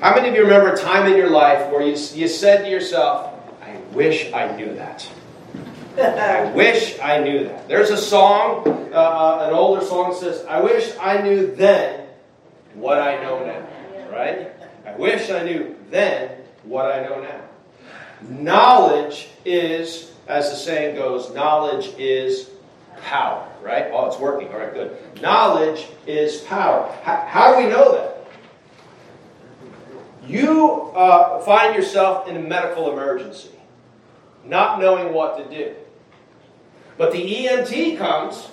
How many of you remember a time in your life where you, you said to yourself, I wish I knew that? I wish I knew that. There's a song, uh, uh, an older song says, I wish I knew then what I know now. Right? I wish I knew then what I know now. Knowledge is, as the saying goes, knowledge is power. Right? Oh, it's working. All right, good. Knowledge is power. How, how do we know that? You uh, find yourself in a medical emergency, not knowing what to do. But the EMT comes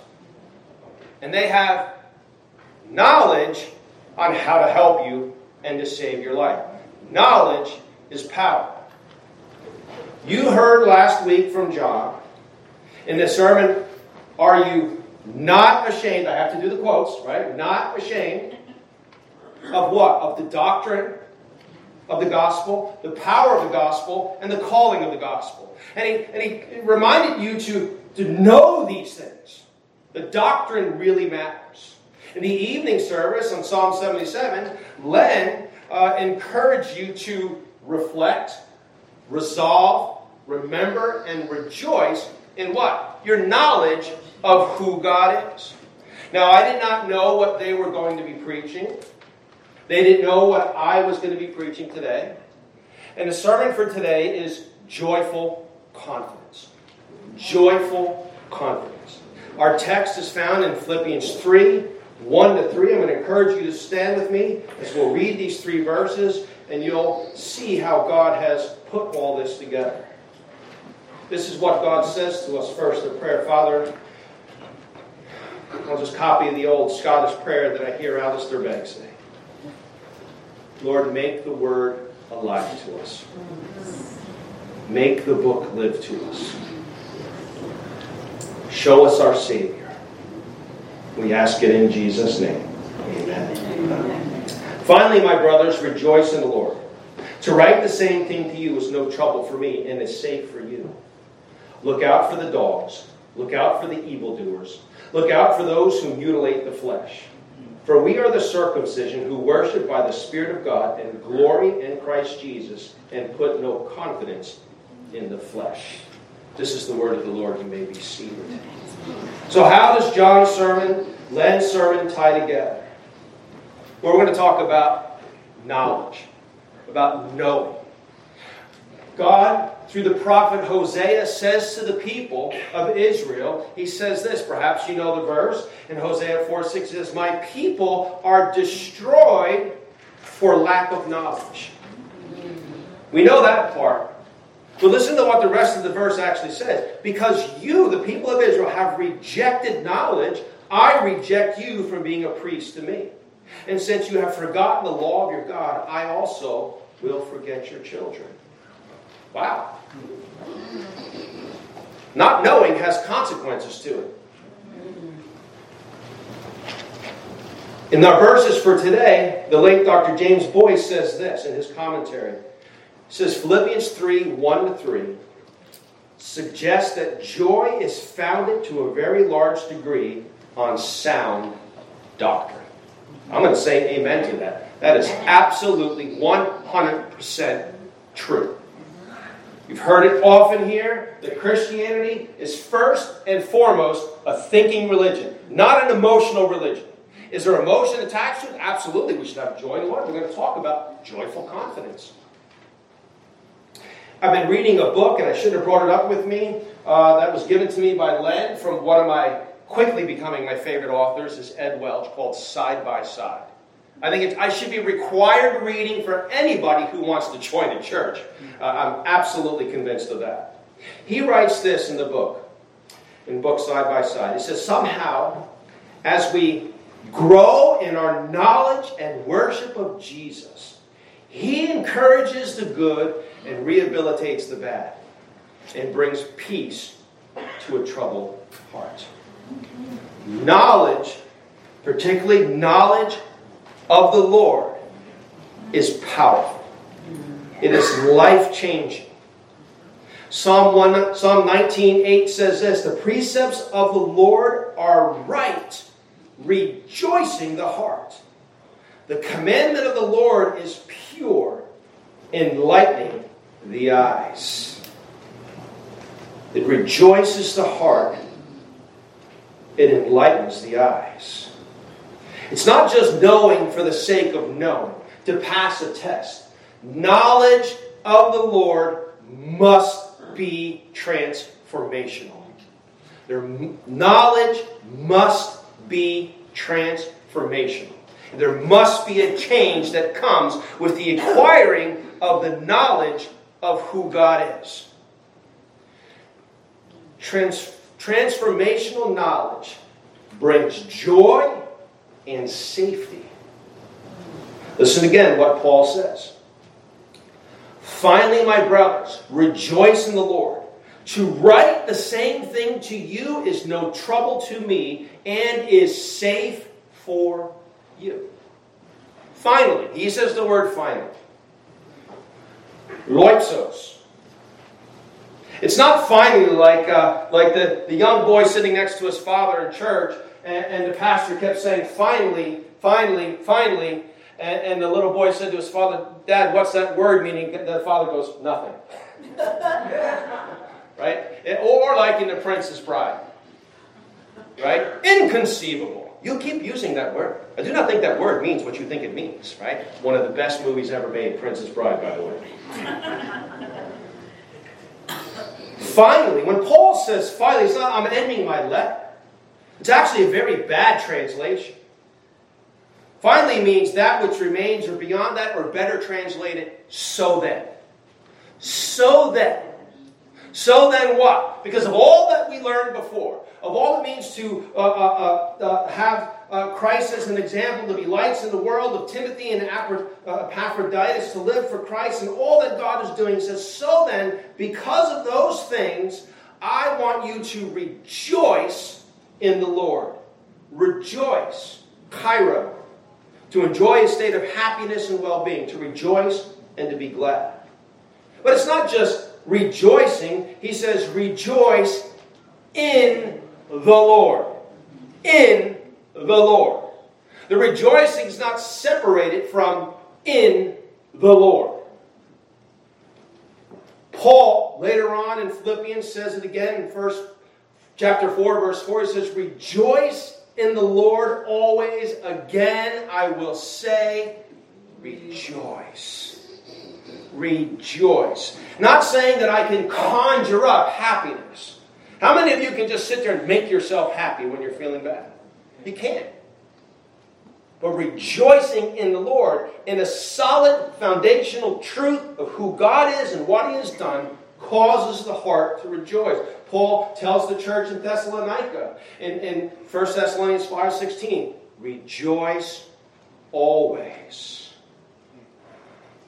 and they have knowledge on how to help you and to save your life. Knowledge is power. You heard last week from John in the sermon, Are you not ashamed? I have to do the quotes, right? Not ashamed of what? Of the doctrine of the gospel, the power of the gospel, and the calling of the gospel. And he, and he reminded you to, to know these things. The doctrine really matters. In the evening service on Psalm 77, Len uh, encouraged you to reflect, resolve, remember, and rejoice in what? Your knowledge of who God is. Now, I did not know what they were going to be preaching. They didn't know what I was going to be preaching today. And the sermon for today is joyful confidence. Joyful confidence. Our text is found in Philippians 3 1 to 3. I'm going to encourage you to stand with me as we'll read these three verses, and you'll see how God has put all this together. This is what God says to us first in prayer. Father, I'll just copy the old Scottish prayer that I hear Alistair Begg say. Lord, make the word alive to us. Make the book live to us. Show us our Savior. We ask it in Jesus' name. Amen. Amen. Finally, my brothers, rejoice in the Lord. To write the same thing to you is no trouble for me and is safe for you. Look out for the dogs. Look out for the evildoers. Look out for those who mutilate the flesh. For we are the circumcision who worship by the Spirit of God and glory in Christ Jesus and put no confidence in the flesh. This is the word of the Lord. You may be seated. So, how does John's sermon, Len's sermon tie together? Well, we're going to talk about knowledge, about knowing. God, through the prophet Hosea, says to the people of Israel, he says this, perhaps you know the verse, in Hosea 4 6 says, My people are destroyed for lack of knowledge. We know that part. But listen to what the rest of the verse actually says. Because you, the people of Israel, have rejected knowledge, I reject you from being a priest to me. And since you have forgotten the law of your God, I also will forget your children. Wow. Not knowing has consequences to it. In our verses for today, the late Dr. James Boice says this in his commentary. He says Philippians 3 1 to 3 suggests that joy is founded to a very large degree on sound doctrine. I'm going to say amen to that. That is absolutely 100% true. You've heard it often here that Christianity is first and foremost a thinking religion, not an emotional religion. Is there emotion attached to it? Absolutely. We should have joy in the Lord. We're going to talk about joyful confidence. I've been reading a book, and I shouldn't have brought it up with me, uh, that was given to me by Len from one of my quickly becoming my favorite authors, is Ed Welch, called Side by Side. I think it, I should be required reading for anybody who wants to join a church. Uh, I'm absolutely convinced of that. He writes this in the book, in book Side by Side. He says, Somehow, as we grow in our knowledge and worship of Jesus, He encourages the good and rehabilitates the bad and brings peace to a troubled heart. Knowledge, particularly knowledge of the Lord is powerful. It is life changing. Psalm, 1, Psalm 19 8 says this The precepts of the Lord are right, rejoicing the heart. The commandment of the Lord is pure, enlightening the eyes. It rejoices the heart, it enlightens the eyes. It's not just knowing for the sake of knowing, to pass a test. Knowledge of the Lord must be transformational. Their knowledge must be transformational. There must be a change that comes with the acquiring of the knowledge of who God is. Trans- transformational knowledge brings joy and safety. Listen again what Paul says. Finally, my brothers, rejoice in the Lord. To write the same thing to you is no trouble to me and is safe for you. Finally, he says the word finally. Loitsos. It's not finally like, uh, like the, the young boy sitting next to his father in church, and, and the pastor kept saying, finally, finally, finally. And, and, the little boy said to his father, Dad, what's that word meaning? The father goes, Nothing. right? Or like in The Princess Bride. Right? Inconceivable. You keep using that word. I do not think that word means what you think it means, right? One of the best movies ever made, Princess Bride, by the way. finally, when Paul says finally, it's not I'm ending my letter. It's actually a very bad translation. Finally means that which remains, or beyond that, or better translated, so then. So then. So then what? Because of all that we learned before, of all it means to uh, uh, uh, uh have uh, Christ as an example, to be lights in the world, of Timothy and uh, Epaphroditus to live for Christ, and all that God is doing, says, So then, because of those things, I want you to rejoice in the Lord. Rejoice. Chairo. To enjoy a state of happiness and well being, to rejoice and to be glad. But it's not just rejoicing, he says, rejoice in the Lord. In the Lord. The rejoicing is not separated from in the Lord. Paul, later on in Philippians, says it again in first chapter 4, verse 4. He says, Rejoice in the Lord always. Again, I will say, Rejoice. Rejoice. Not saying that I can conjure up happiness. How many of you can just sit there and make yourself happy when you're feeling bad? You can't. But rejoicing in the Lord in a solid foundational truth of who God is and what He has done causes the heart to rejoice. Paul tells the church in Thessalonica in, in 1 Thessalonians 5.16, rejoice always.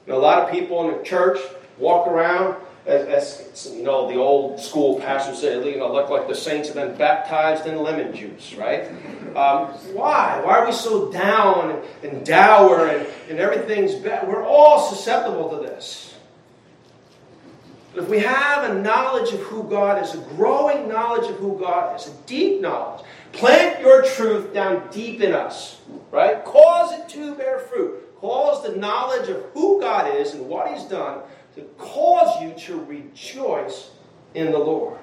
You know, a lot of people in the church walk around as, as, you know, the old school pastor said, you know, look like the saints have been baptized in lemon juice, right? Um, why? Why are we so down and, and dour and, and everything's bad? We're all susceptible to this. If we have a knowledge of who God is, a growing knowledge of who God is, a deep knowledge, plant your truth down deep in us, right? Cause it to bear fruit. Cause the knowledge of who God is and what He's done to cause you to rejoice in the Lord.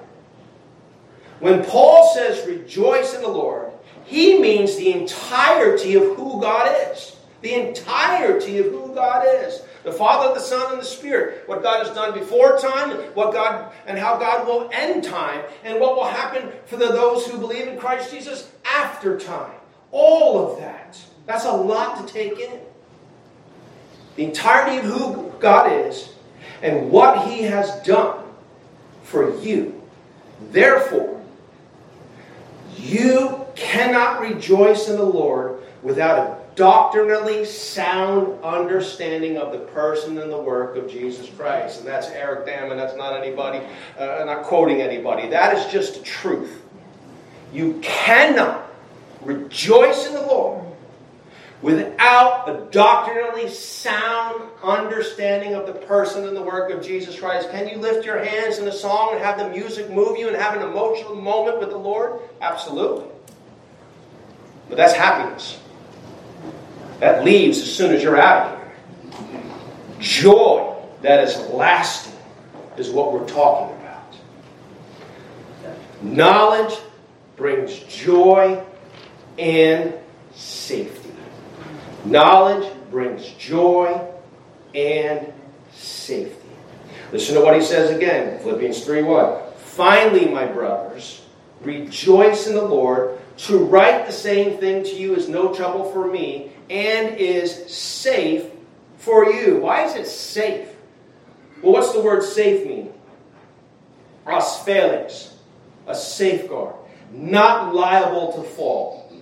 When Paul says rejoice in the Lord, he means the entirety of who God is. The entirety of who God is. The Father, the Son, and the Spirit. What God has done before time, what God and how God will end time, and what will happen for the, those who believe in Christ Jesus after time. All of that. That's a lot to take in. The entirety of who God is and what he has done for you. Therefore, you cannot rejoice in the Lord without a doctrinally sound understanding of the person and the work of Jesus Christ. And that's Eric Damon, that's not anybody, uh, not quoting anybody. That is just truth. You cannot rejoice in the Lord without a doctrinally sound understanding of the person and the work of Jesus Christ. Can you lift your hands in a song and have the music move you and have an emotional moment with the Lord? Absolutely. But that's happiness. That leaves as soon as you're out of here. Joy that is lasting is what we're talking about. Knowledge brings joy and safety. Knowledge brings joy and safety. Listen to what he says again, Philippians 3 1. Finally, my brothers, rejoice in the Lord. To write the same thing to you is no trouble for me and is safe for you. Why is it safe? Well, what's the word safe mean? Asphales, a safeguard, not liable to fall,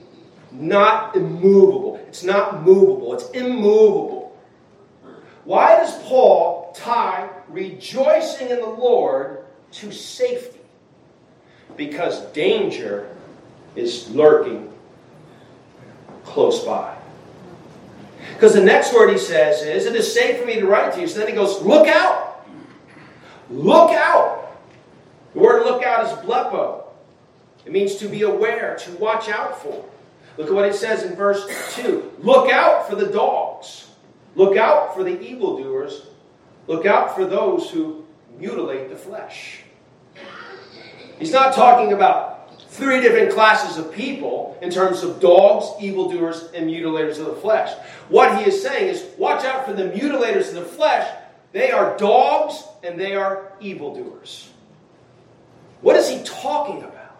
not immovable. It's not movable, it's immovable. Why does Paul tie rejoicing in the Lord to safety? Because danger is lurking close by. Because the next word he says is, It is safe for me to write to you. So then he goes, Look out! Look out! The word look out is blepo. It means to be aware, to watch out for. Look at what it says in verse 2 Look out for the dogs. Look out for the evildoers. Look out for those who mutilate the flesh. He's not talking about three different classes of people in terms of dogs, evildoers, and mutilators of the flesh. What he is saying is watch out for the mutilators of the flesh. They are dogs and they are evildoers. What is he talking about?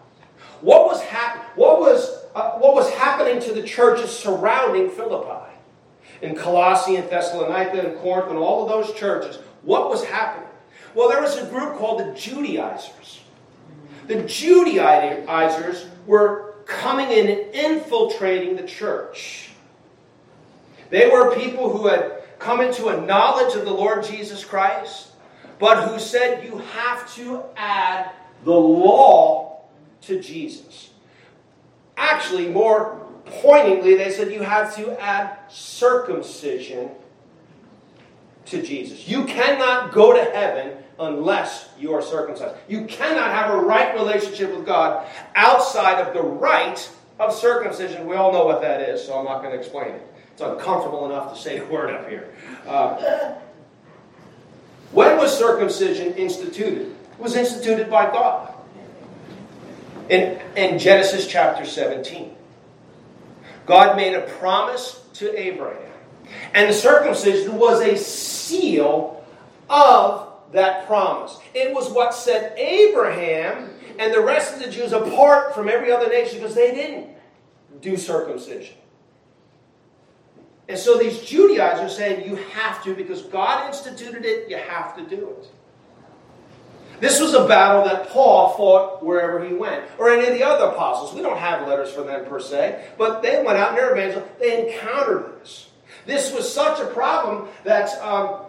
What was, hap- what was, uh, what was happening to the churches surrounding Philippi? In Colossae and Thessalonica and Corinth and all of those churches, what was happening? Well, there was a group called the Judaizers. The Judaizers were coming in and infiltrating the church. They were people who had come into a knowledge of the Lord Jesus Christ, but who said you have to add the law to Jesus. Actually, more poignantly, they said you have to add circumcision to Jesus. You cannot go to heaven unless you are circumcised. You cannot have a right relationship with God outside of the right of circumcision. We all know what that is, so I'm not going to explain it. It's uncomfortable enough to say the word up here. Uh, when was circumcision instituted? It was instituted by God. In, in Genesis chapter 17, God made a promise to Abraham. And the circumcision was a seal of that promise. It was what set Abraham and the rest of the Jews apart from every other nation because they didn't do circumcision. And so these Judaizers saying you have to because God instituted it, you have to do it. This was a battle that Paul fought wherever he went, or any of the other apostles. We don't have letters from them per se, but they went out in their evangelism. They encountered this. This was such a problem that um,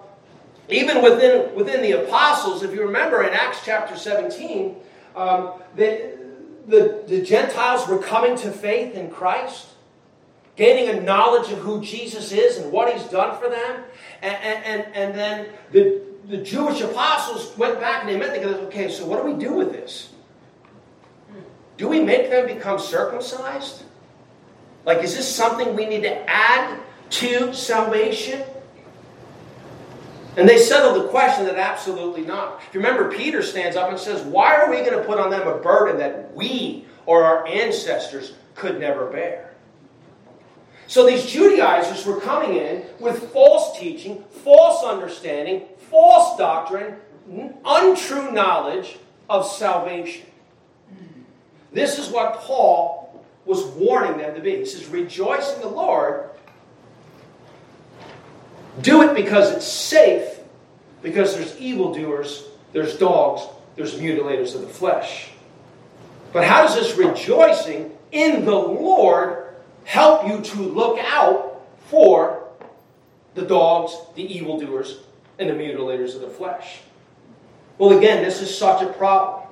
even within, within the apostles, if you remember in Acts chapter 17, um, the, the, the Gentiles were coming to faith in Christ, gaining a knowledge of who Jesus is and what he's done for them. And, and, and then the, the Jewish apostles went back and they met together. Okay, so what do we do with this? Do we make them become circumcised? Like, is this something we need to add to salvation? And they settled the question that absolutely not. If you remember, Peter stands up and says, Why are we going to put on them a burden that we or our ancestors could never bear? So these Judaizers were coming in with false teaching, false understanding, false doctrine, untrue knowledge of salvation. This is what Paul was warning them to be. He says, Rejoice in the Lord do it because it's safe, because there's evildoers, there's dogs, there's mutilators of the flesh. But how does this rejoicing in the Lord help you to look out for the dogs, the evildoers, and the mutilators of the flesh? Well, again, this is such a problem.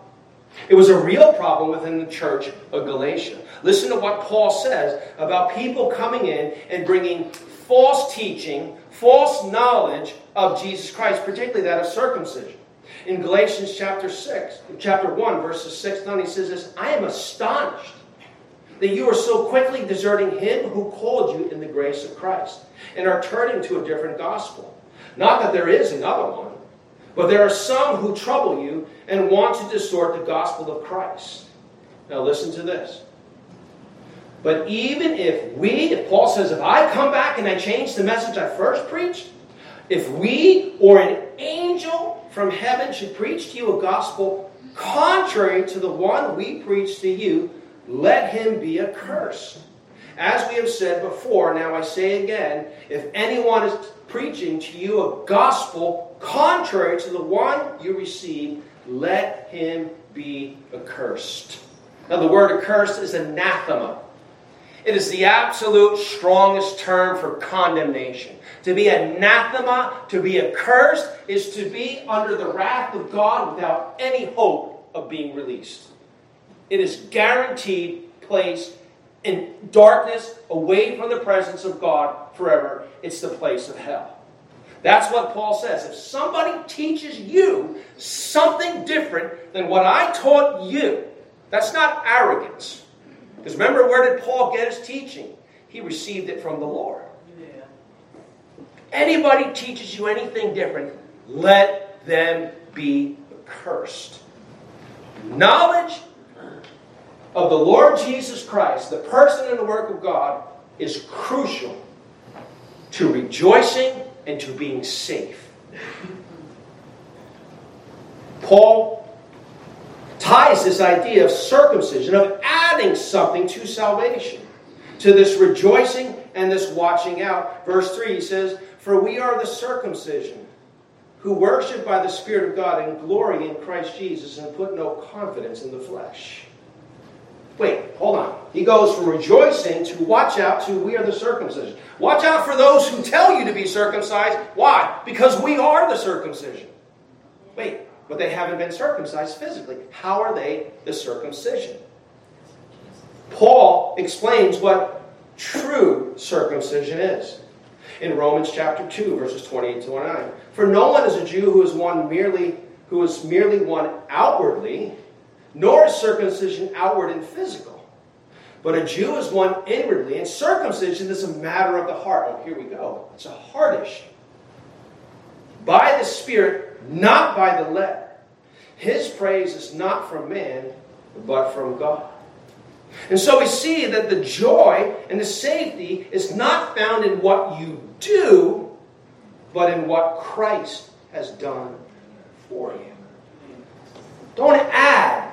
It was a real problem within the church of Galatia. Listen to what Paul says about people coming in and bringing false teaching, false knowledge of Jesus Christ, particularly that of circumcision. In Galatians chapter 6, chapter 1, verses 6 9, he says this I am astonished that you are so quickly deserting him who called you in the grace of Christ and are turning to a different gospel. Not that there is another one, but there are some who trouble you and want to distort the gospel of Christ. Now listen to this. But even if we, if Paul says, if I come back and I change the message I first preached, if we or an angel from heaven should preach to you a gospel contrary to the one we preach to you, let him be accursed. As we have said before, now I say again, if anyone is preaching to you a gospel contrary to the one you received, let him be accursed. Now, the word accursed is anathema. It is the absolute strongest term for condemnation. To be anathema, to be accursed, is to be under the wrath of God without any hope of being released. It is guaranteed place in darkness, away from the presence of God forever. It's the place of hell. That's what Paul says. If somebody teaches you something different than what I taught you, that's not arrogance. Because remember, where did Paul get his teaching? He received it from the Lord. Yeah. Anybody teaches you anything different, let them be cursed. Knowledge of the Lord Jesus Christ, the person and the work of God, is crucial to rejoicing and to being safe. Paul ties this idea of circumcision, of adding something to salvation, to this rejoicing and this watching out. Verse 3 he says, For we are the circumcision who worship by the Spirit of God and glory in Christ Jesus and put no confidence in the flesh. Wait, hold on. He goes from rejoicing to watch out to we are the circumcision. Watch out for those who tell you to be circumcised. Why? Because we are the circumcision. Wait, but they haven't been circumcised physically. How are they the circumcision? Paul explains what true circumcision is in Romans chapter 2 verses 28 to 29. For no one is a Jew who is one merely who is merely one outwardly nor is circumcision outward and physical. But a Jew is one inwardly, and circumcision is a matter of the heart. Oh, here we go. It's a heart issue. By the Spirit, not by the letter. His praise is not from man, but from God. And so we see that the joy and the safety is not found in what you do, but in what Christ has done for you. Don't add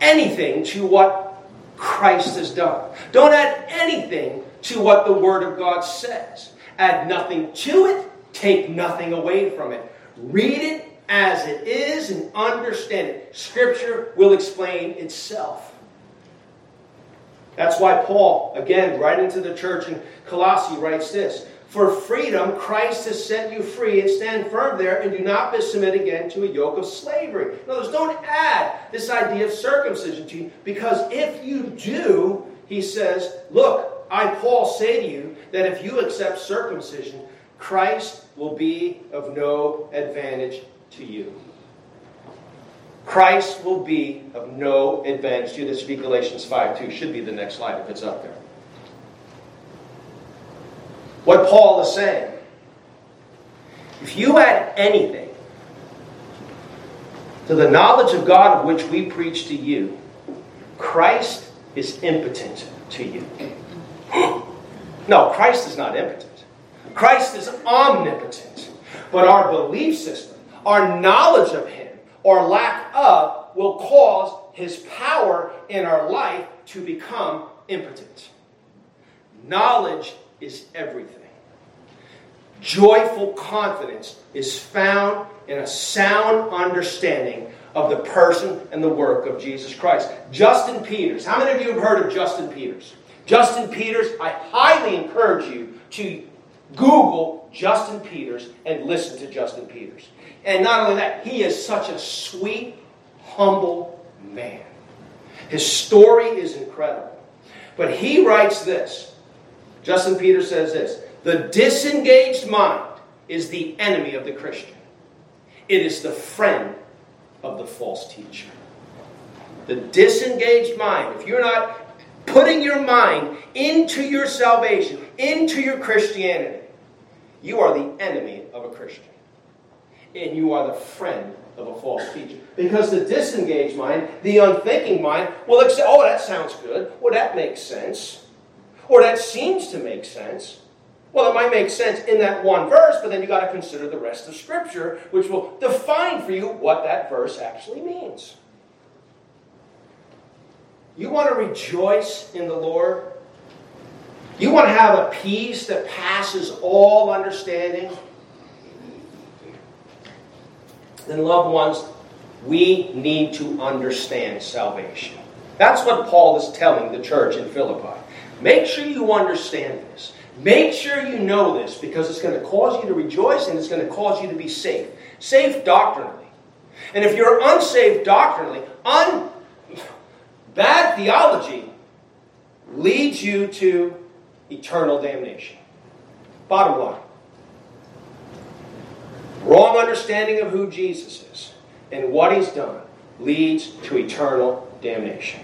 anything to what Christ has done. Don't add anything to what the Word of God says. Add nothing to it, take nothing away from it. Read it as it is and understand it. Scripture will explain itself. That's why Paul, again, writing to the church in Colossae, writes this for freedom, Christ has set you free and stand firm there and do not submit again to a yoke of slavery. In other words, don't add this idea of circumcision to you because if you do, he says, look, I, Paul, say to you that if you accept circumcision, Christ will be of no advantage to you. Christ will be of no advantage to you. This would be Galatians 5 2. Should be the next slide if it's up there what Paul is saying. If you add anything to the knowledge of God of which we preach to you, Christ is impotent to you. no, Christ is not impotent. Christ is omnipotent. But our belief system, our knowledge of Him, or lack of, will cause His power in our life to become impotent. Knowledge is everything. Joyful confidence is found in a sound understanding of the person and the work of Jesus Christ. Justin Peters. How many of you have heard of Justin Peters? Justin Peters, I highly encourage you to Google Justin Peters and listen to Justin Peters. And not only that, he is such a sweet, humble man. His story is incredible. But he writes this Justin Peters says this the disengaged mind is the enemy of the Christian, it is the friend of the false teacher. The disengaged mind, if you're not putting your mind into your salvation, into your Christianity, you are the enemy of a Christian. And you are the friend of a false teacher. Because the disengaged mind, the unthinking mind, will accept, oh, that sounds good. Well, that makes sense. Or that seems to make sense. Well, it might make sense in that one verse, but then you got to consider the rest of Scripture, which will define for you what that verse actually means. You want to rejoice in the Lord? You want to have a peace that passes all understanding? Then, loved ones, we need to understand salvation. That's what Paul is telling the church in Philippi. Make sure you understand this. Make sure you know this because it's going to cause you to rejoice and it's going to cause you to be safe. Safe doctrinally. And if you're unsaved doctrinally, un, bad theology leads you to eternal damnation. Bottom line. Wrong understanding of who Jesus is and what he's done leads to eternal damnation.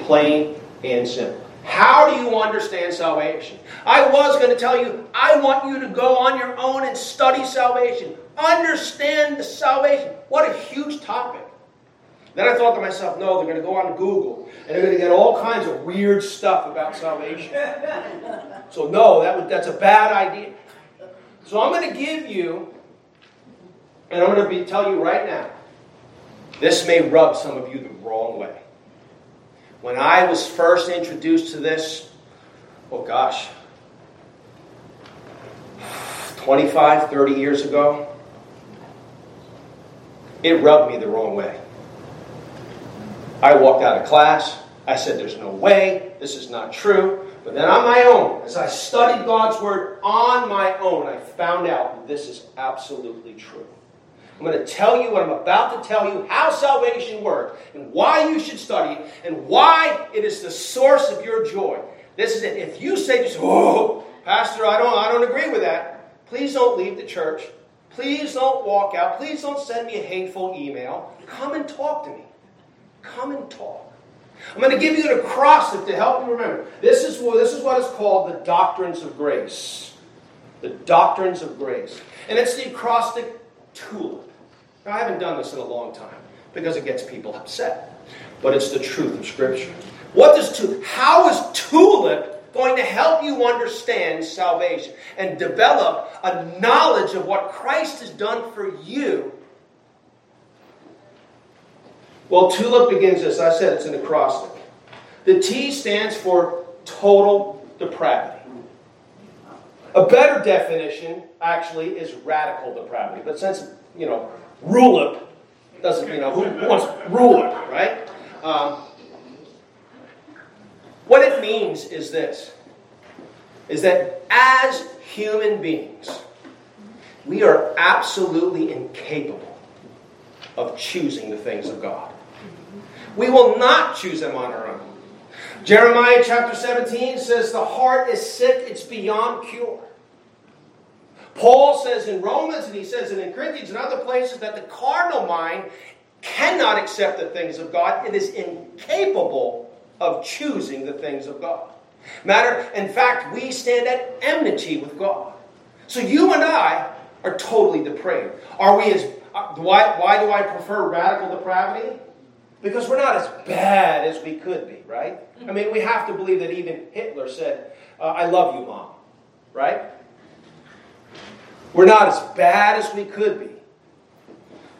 Plain and simple. How do you understand salvation? I was going to tell you, I want you to go on your own and study salvation. Understand the salvation. What a huge topic. Then I thought to myself, no, they're going to go on Google and they're going to get all kinds of weird stuff about salvation. so, no, that was, that's a bad idea. So, I'm going to give you, and I'm going to be, tell you right now, this may rub some of you the wrong way. When I was first introduced to this, oh gosh, 25, 30 years ago, it rubbed me the wrong way. I walked out of class. I said, There's no way. This is not true. But then on my own, as I studied God's Word on my own, I found out this is absolutely true. I'm going to tell you what I'm about to tell you, how salvation works, and why you should study it, and why it is the source of your joy. This is it. If you say, just, "Oh, Pastor, I don't, I don't agree with that," please don't leave the church. Please don't walk out. Please don't send me a hateful email. Come and talk to me. Come and talk. I'm going to give you an acrostic to help you remember. This is what, this is what is called the doctrines of grace. The doctrines of grace. And it's the acrostic tulip. Now, I haven't done this in a long time because it gets people upset. But it's the truth of Scripture. What does tulip, how is tulip going to help you understand salvation and develop a knowledge of what Christ has done for you? Well, tulip begins this. I said it's an acrostic. The T stands for total depravity. A better definition, actually, is radical depravity. But since, you know, Rulip doesn't, you know, who wants Rulip, right? Um, what it means is this is that as human beings, we are absolutely incapable of choosing the things of God. We will not choose them on our own. Jeremiah chapter 17 says, The heart is sick, it's beyond cure. Paul says in Romans, and he says in Corinthians and other places, that the carnal mind cannot accept the things of God. It is incapable of choosing the things of God. Matter, in fact, we stand at enmity with God. So you and I are totally depraved. Are we as uh, why, why do I prefer radical depravity? Because we're not as bad as we could be, right? I mean, we have to believe that even Hitler said, uh, I love you, mom, right? We're not as bad as we could be.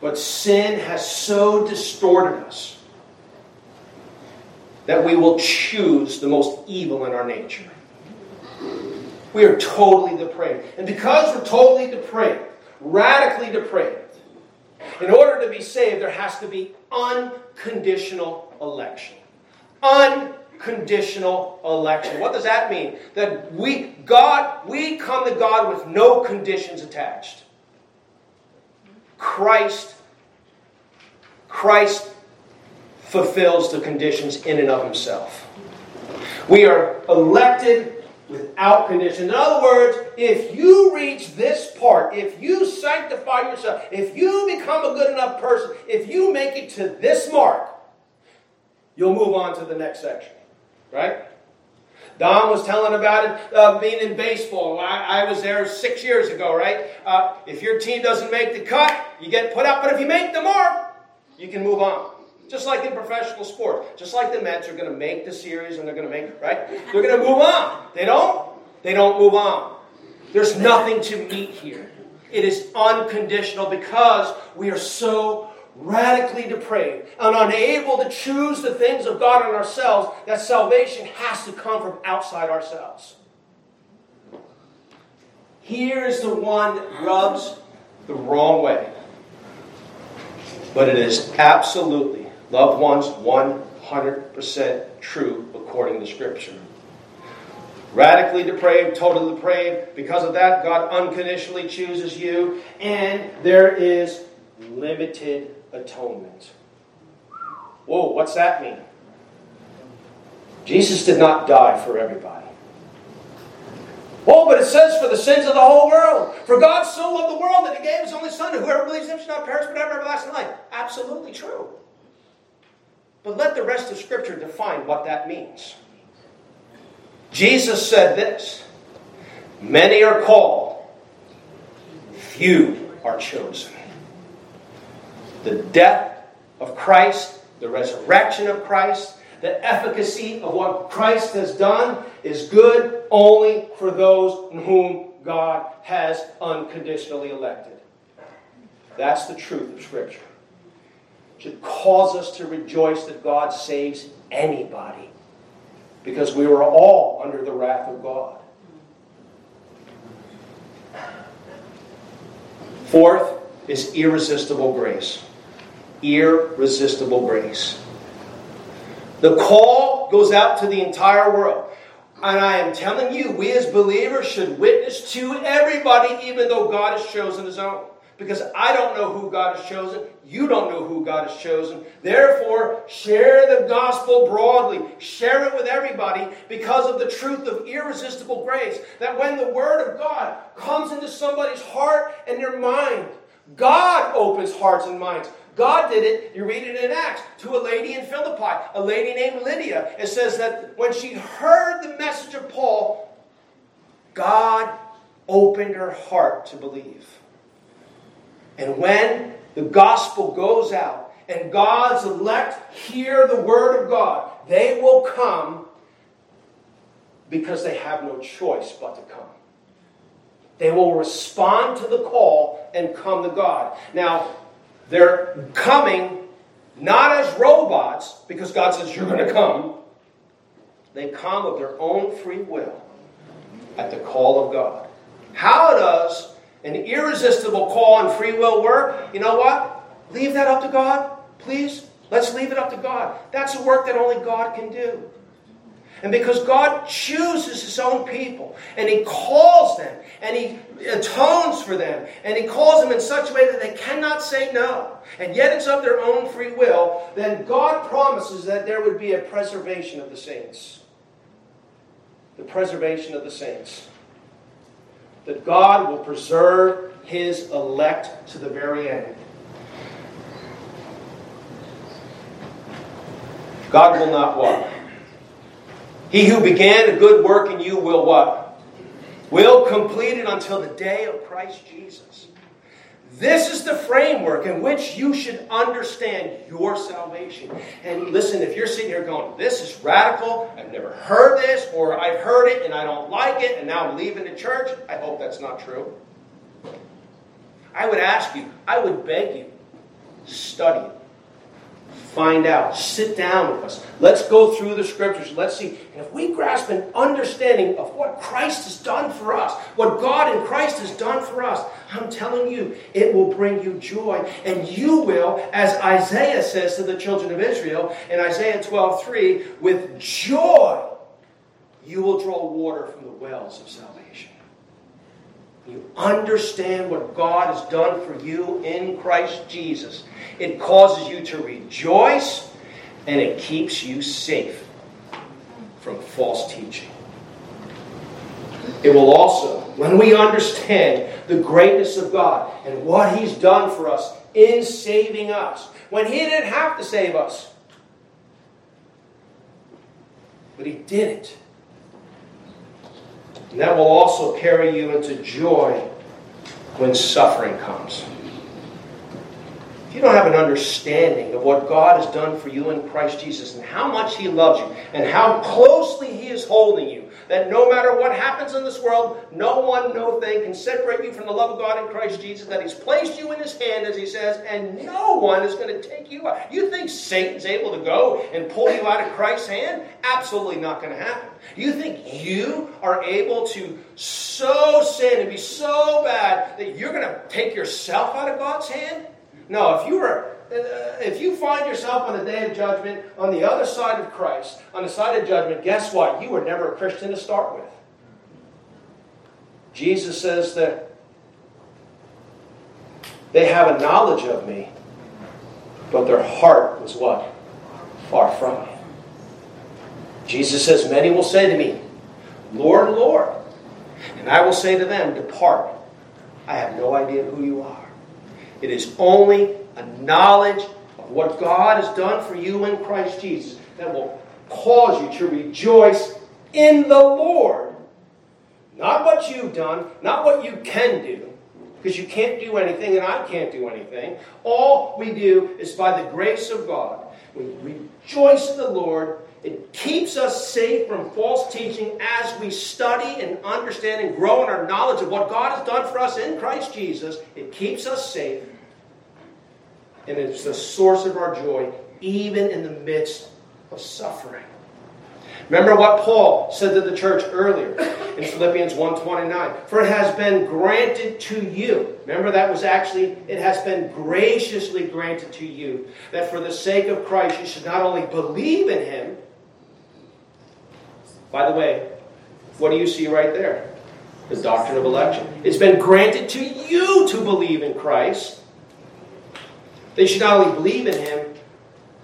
But sin has so distorted us that we will choose the most evil in our nature. We are totally depraved. And because we're totally depraved, radically depraved, in order to be saved, there has to be unconditional election. Unconditional election. What does that mean? That we, God, we come to God with no conditions attached. Christ, Christ fulfills the conditions in and of himself. We are elected without condition. In other words, if you reach this part, if you sanctify yourself, if you become a good enough person, if you make it to this mark, you'll move on to the next section. right? Don was telling about it uh, being in baseball. I, I, was there six years ago, right? Uh, if your team doesn't make the cut, you get put out. But if you make the mark, you can move on. Just like in professional sport. Just like the Mets are going to make the series and they're going to make, right? They're going to move on. They don't? They don't move on. There's nothing to meet here. It is unconditional because we are so radically depraved and unable to choose the things of God in ourselves, that salvation has to come from outside ourselves. Here is the one that rubs the wrong way. But it is absolutely, loved ones, 100% true according to Scripture. Radically depraved, totally depraved. Because of that, God unconditionally chooses you, and there is limited atonement. Whoa, what's that mean? Jesus did not die for everybody. Oh, but it says for the sins of the whole world. For God so loved the world that he gave his only son, to whoever believes in him shall not perish but have everlasting life. Absolutely true. But let the rest of Scripture define what that means. Jesus said this Many are called, few are chosen the death of Christ, the resurrection of Christ, the efficacy of what Christ has done is good only for those whom God has unconditionally elected. That's the truth of Scripture. Should cause us to rejoice that God saves anybody because we were all under the wrath of God. Fourth is irresistible grace irresistible grace. The call goes out to the entire world. And I am telling you, we as believers should witness to everybody, even though God has chosen his own. Because I don't know who God has chosen. You don't know who God has chosen. Therefore, share the gospel broadly. Share it with everybody because of the truth of irresistible grace. That when the word of God comes into somebody's heart and their mind, God opens hearts and minds. God did it, you read it in Acts, to a lady in Philippi, a lady named Lydia. It says that when she heard the message of Paul, God opened her heart to believe. And when the gospel goes out and God's elect hear the word of God, they will come because they have no choice but to come. They will respond to the call and come to God. Now, they're coming not as robots, because God says you're going to come. They come of their own free will at the call of God. How does an irresistible call and free will work? You know what? Leave that up to God, please. Let's leave it up to God. That's a work that only God can do. And because God chooses His own people, and He calls them, and He atones for them, and He calls them in such a way that they cannot say no, and yet it's of their own free will, then God promises that there would be a preservation of the saints. The preservation of the saints. That God will preserve His elect to the very end. God will not what? He who began a good work in you will what? Will complete it until the day of Christ Jesus. This is the framework in which you should understand your salvation. And listen, if you're sitting here going, This is radical, I've never heard this, or I've heard it and I don't like it, and now I'm leaving the church, I hope that's not true. I would ask you, I would beg you, study it find out. Sit down with us. Let's go through the scriptures. Let's see. And if we grasp an understanding of what Christ has done for us, what God in Christ has done for us, I'm telling you, it will bring you joy. And you will, as Isaiah says to the children of Israel in Isaiah 12 3, with joy, you will draw water from the wells of salvation. You understand what God has done for you in Christ Jesus it causes you to rejoice, and it keeps you safe from false teaching. It will also, when we understand the greatness of God and what He's done for us in saving us, when He didn't have to save us, but He did it. And that will also carry you into joy when suffering comes. If you don't have an understanding of what God has done for you in Christ Jesus and how much He loves you and how closely He is holding you, that no matter what happens in this world, no one, no thing can separate you from the love of God in Christ Jesus, that He's placed you in His hand, as He says, and no one is going to take you out. You think Satan's able to go and pull you out of Christ's hand? Absolutely not going to happen. You think you are able to so sin and be so bad that you're going to take yourself out of God's hand? No, if you were Uh, if you find yourself on the day of judgment on the other side of Christ, on the side of judgment, guess what? You were never a Christian to start with. Jesus says that they have a knowledge of me, but their heart was what? Far from me. Jesus says, Many will say to me, Lord, Lord. And I will say to them, Depart. I have no idea who you are. It is only a knowledge of what God has done for you in Christ Jesus that will cause you to rejoice in the Lord. Not what you've done, not what you can do, because you can't do anything and I can't do anything. All we do is by the grace of God. We rejoice in the Lord. It keeps us safe from false teaching as we study and understand and grow in our knowledge of what God has done for us in Christ Jesus. It keeps us safe and it's the source of our joy, even in the midst of suffering. Remember what Paul said to the church earlier in Philippians 1:29. For it has been granted to you. Remember that was actually it has been graciously granted to you that for the sake of Christ you should not only believe in him. By the way, what do you see right there? The doctrine of election. It's been granted to you to believe in Christ they should not only believe in him,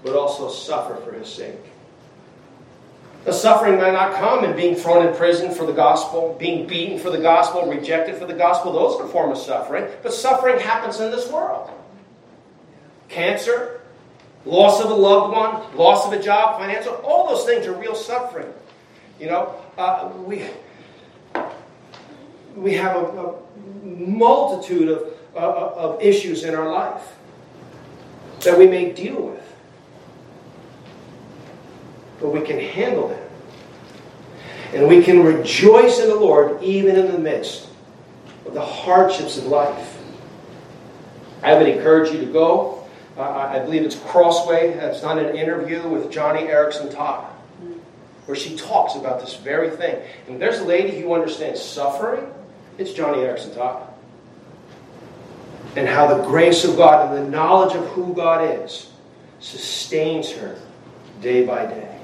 but also suffer for his sake. The suffering might not come in being thrown in prison for the gospel, being beaten for the gospel, rejected for the gospel. Those are forms of suffering. But suffering happens in this world. Cancer, loss of a loved one, loss of a job, financial, all those things are real suffering. You know, uh, we, we have a, a multitude of, uh, of issues in our life that we may deal with. But we can handle them. And we can rejoice in the Lord even in the midst of the hardships of life. I would encourage you to go. Uh, I believe it's Crossway has done an interview with Joni Eareckson Tada, where she talks about this very thing. And there's a lady who understands suffering. It's Joni Eareckson Tada and how the grace of God and the knowledge of who God is sustains her day by day.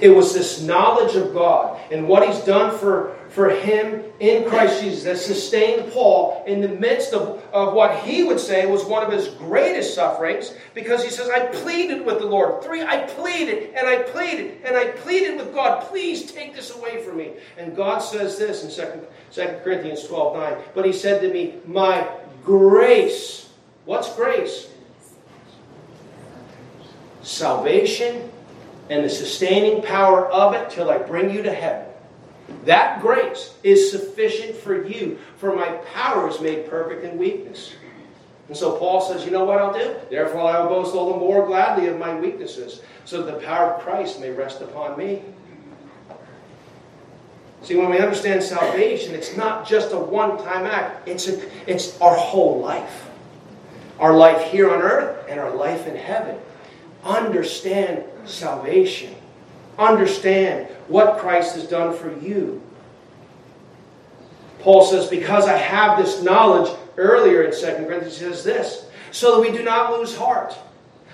It was this knowledge of God and what He's done for, for him in Christ Jesus that sustained Paul in the midst of, of what he would say was one of his greatest sufferings because he says, I pleaded with the Lord. Three, I pleaded and I pleaded and I pleaded with God, please take this away from me. And God says this in 2, 2 Corinthians 12 9. But He said to me, My grace. What's grace? Salvation and the sustaining power of it till I bring you to heaven. That grace is sufficient for you, for my power is made perfect in weakness. And so Paul says, You know what I'll do? Therefore, I will boast all the more gladly of my weaknesses, so that the power of Christ may rest upon me. See, when we understand salvation, it's not just a one time act, it's, a, it's our whole life. Our life here on earth and our life in heaven. Understand salvation. Understand what Christ has done for you. Paul says, Because I have this knowledge, earlier in 2 Corinthians, he says this, so that we do not lose heart.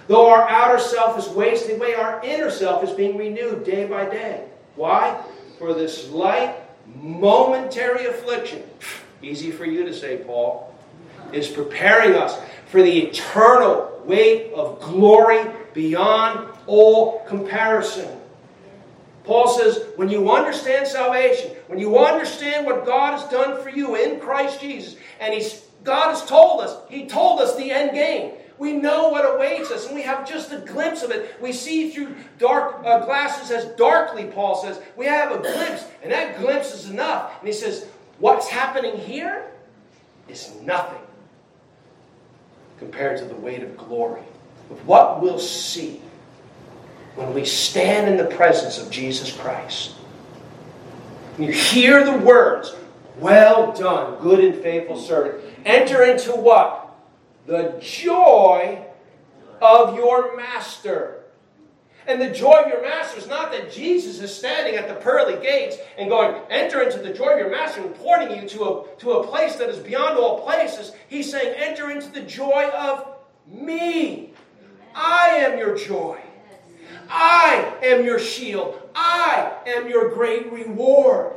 Though our outer self is wasting away, our inner self is being renewed day by day. Why? For this light, momentary affliction, easy for you to say, Paul, is preparing us for the eternal weight of glory beyond all comparison. Paul says, when you understand salvation, when you understand what God has done for you in Christ Jesus, and he's, God has told us, He told us the end game. We know what awaits us, and we have just a glimpse of it. We see through dark uh, glasses as darkly, Paul says. We have a glimpse, and that glimpse is enough. And he says, What's happening here is nothing compared to the weight of glory of what we'll see when we stand in the presence of Jesus Christ. And you hear the words, Well done, good and faithful servant. Enter into what? The joy of your master. And the joy of your master is not that Jesus is standing at the pearly gates and going, enter into the joy of your master and pointing you to a, to a place that is beyond all places. He's saying, enter into the joy of me. I am your joy. I am your shield. I am your great reward.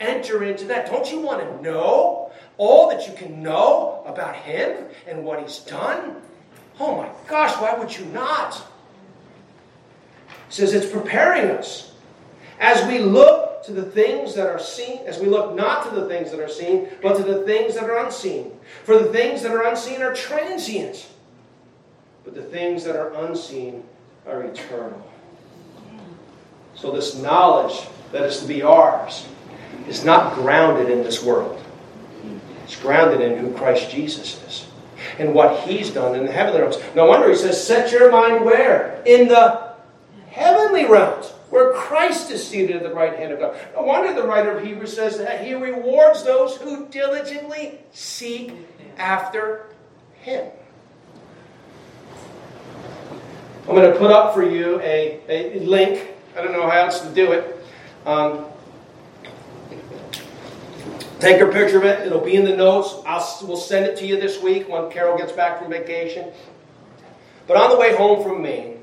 Enter into that. Don't you want to know all that you can know about Him and what He's done? Oh my gosh, why would you not? says it's preparing us. As we look to the things that are seen, as we look not to the things that are seen, but to the things that are unseen. For the things that are unseen are transient, but the things that are unseen are eternal. So, this knowledge that is to be ours is not grounded in this world, it's grounded in who Christ Jesus is and what He's done in the heavenly realms. No wonder He says, Set your mind where? In the heavenly realms, where Christ is seated at the right hand of God. No wonder the writer of Hebrews says that he rewards those who diligently seek after him. I'm going to put up for you a, a link. I don't know how else to do it. Um, take a picture of it. It'll be in the notes. I'll, we'll send it to you this week when Carol gets back from vacation. But on the way home from Maine,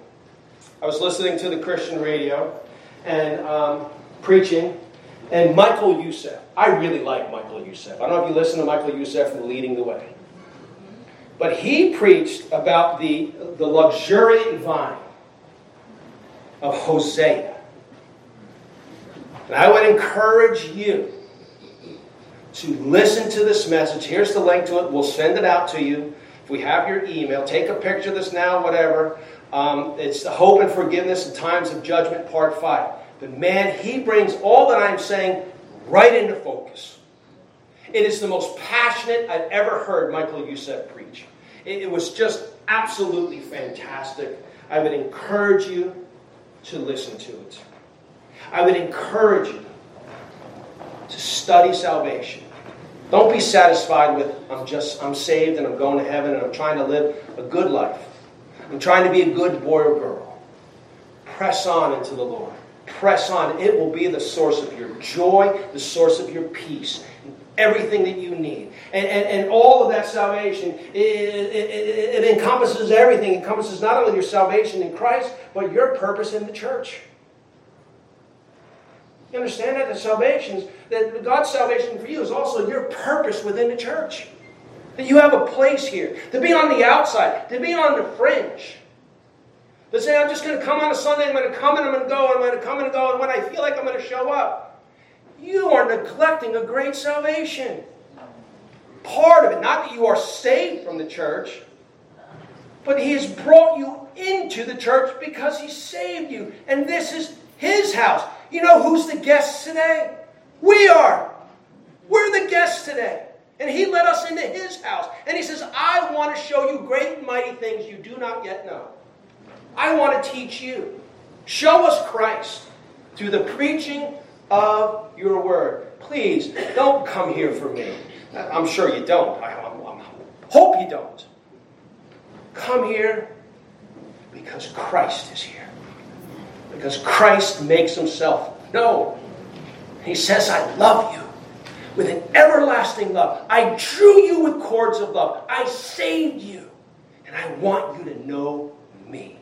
I was listening to the Christian radio and um, preaching, and Michael Youssef. I really like Michael Youssef. I don't know if you listen to Michael Youssef from Leading the Way. But he preached about the, the luxuriant vine of Hosea. And I would encourage you to listen to this message. Here's the link to it. We'll send it out to you. If we have your email, take a picture of this now, whatever. Um, it's the hope and forgiveness in times of judgment, part five. But man, he brings all that I'm saying right into focus. It is the most passionate I've ever heard Michael Youssef preach. It, it was just absolutely fantastic. I would encourage you to listen to it. I would encourage you to study salvation. Don't be satisfied with I'm just I'm saved and I'm going to heaven and I'm trying to live a good life. I'm trying to be a good boy or girl. Press on into the Lord. Press on. It will be the source of your joy, the source of your peace, everything that you need. And, and, and all of that salvation, it, it, it, encompasses everything. It encompasses not only your salvation in Christ, but your purpose in the church. You understand that? The salvation, that God's salvation for you is also your purpose within the church. That you have a place here. To be on the outside, to be on the fringe. To say, I'm just going to come on a Sunday, I'm going to come and I'm going to go, I'm going to come and go, and when I feel like I'm going to show up. You are neglecting a great salvation. Part of it, not that you are saved from the church, but He has brought you into the church because He saved you. And this is His house. You know who's the guests today? We are. We're the guests today. And he led us into his house. And he says, I want to show you great and mighty things you do not yet know. I want to teach you. Show us Christ through the preaching of your word. Please don't come here for me. I'm sure you don't. I hope you don't. Come here because Christ is here. Because Christ makes himself known. He says, I love you with an everlasting love. I drew you with cords of love. I saved you. And I want you to know me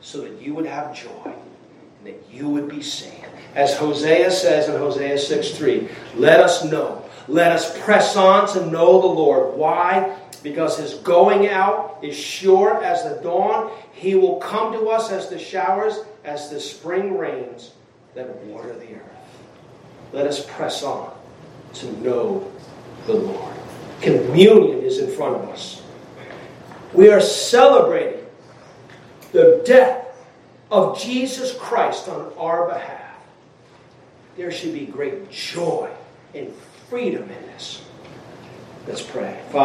so that you would have joy and that you would be saved. As Hosea says in Hosea 6 3, let us know. Let us press on to know the Lord. Why? Because his going out is sure as the dawn. He will come to us as the showers, as the spring rains that water the earth. Let us press on to know the Lord. Communion is in front of us. We are celebrating the death of Jesus Christ on our behalf. There should be great joy and freedom in this. Let's pray. Father,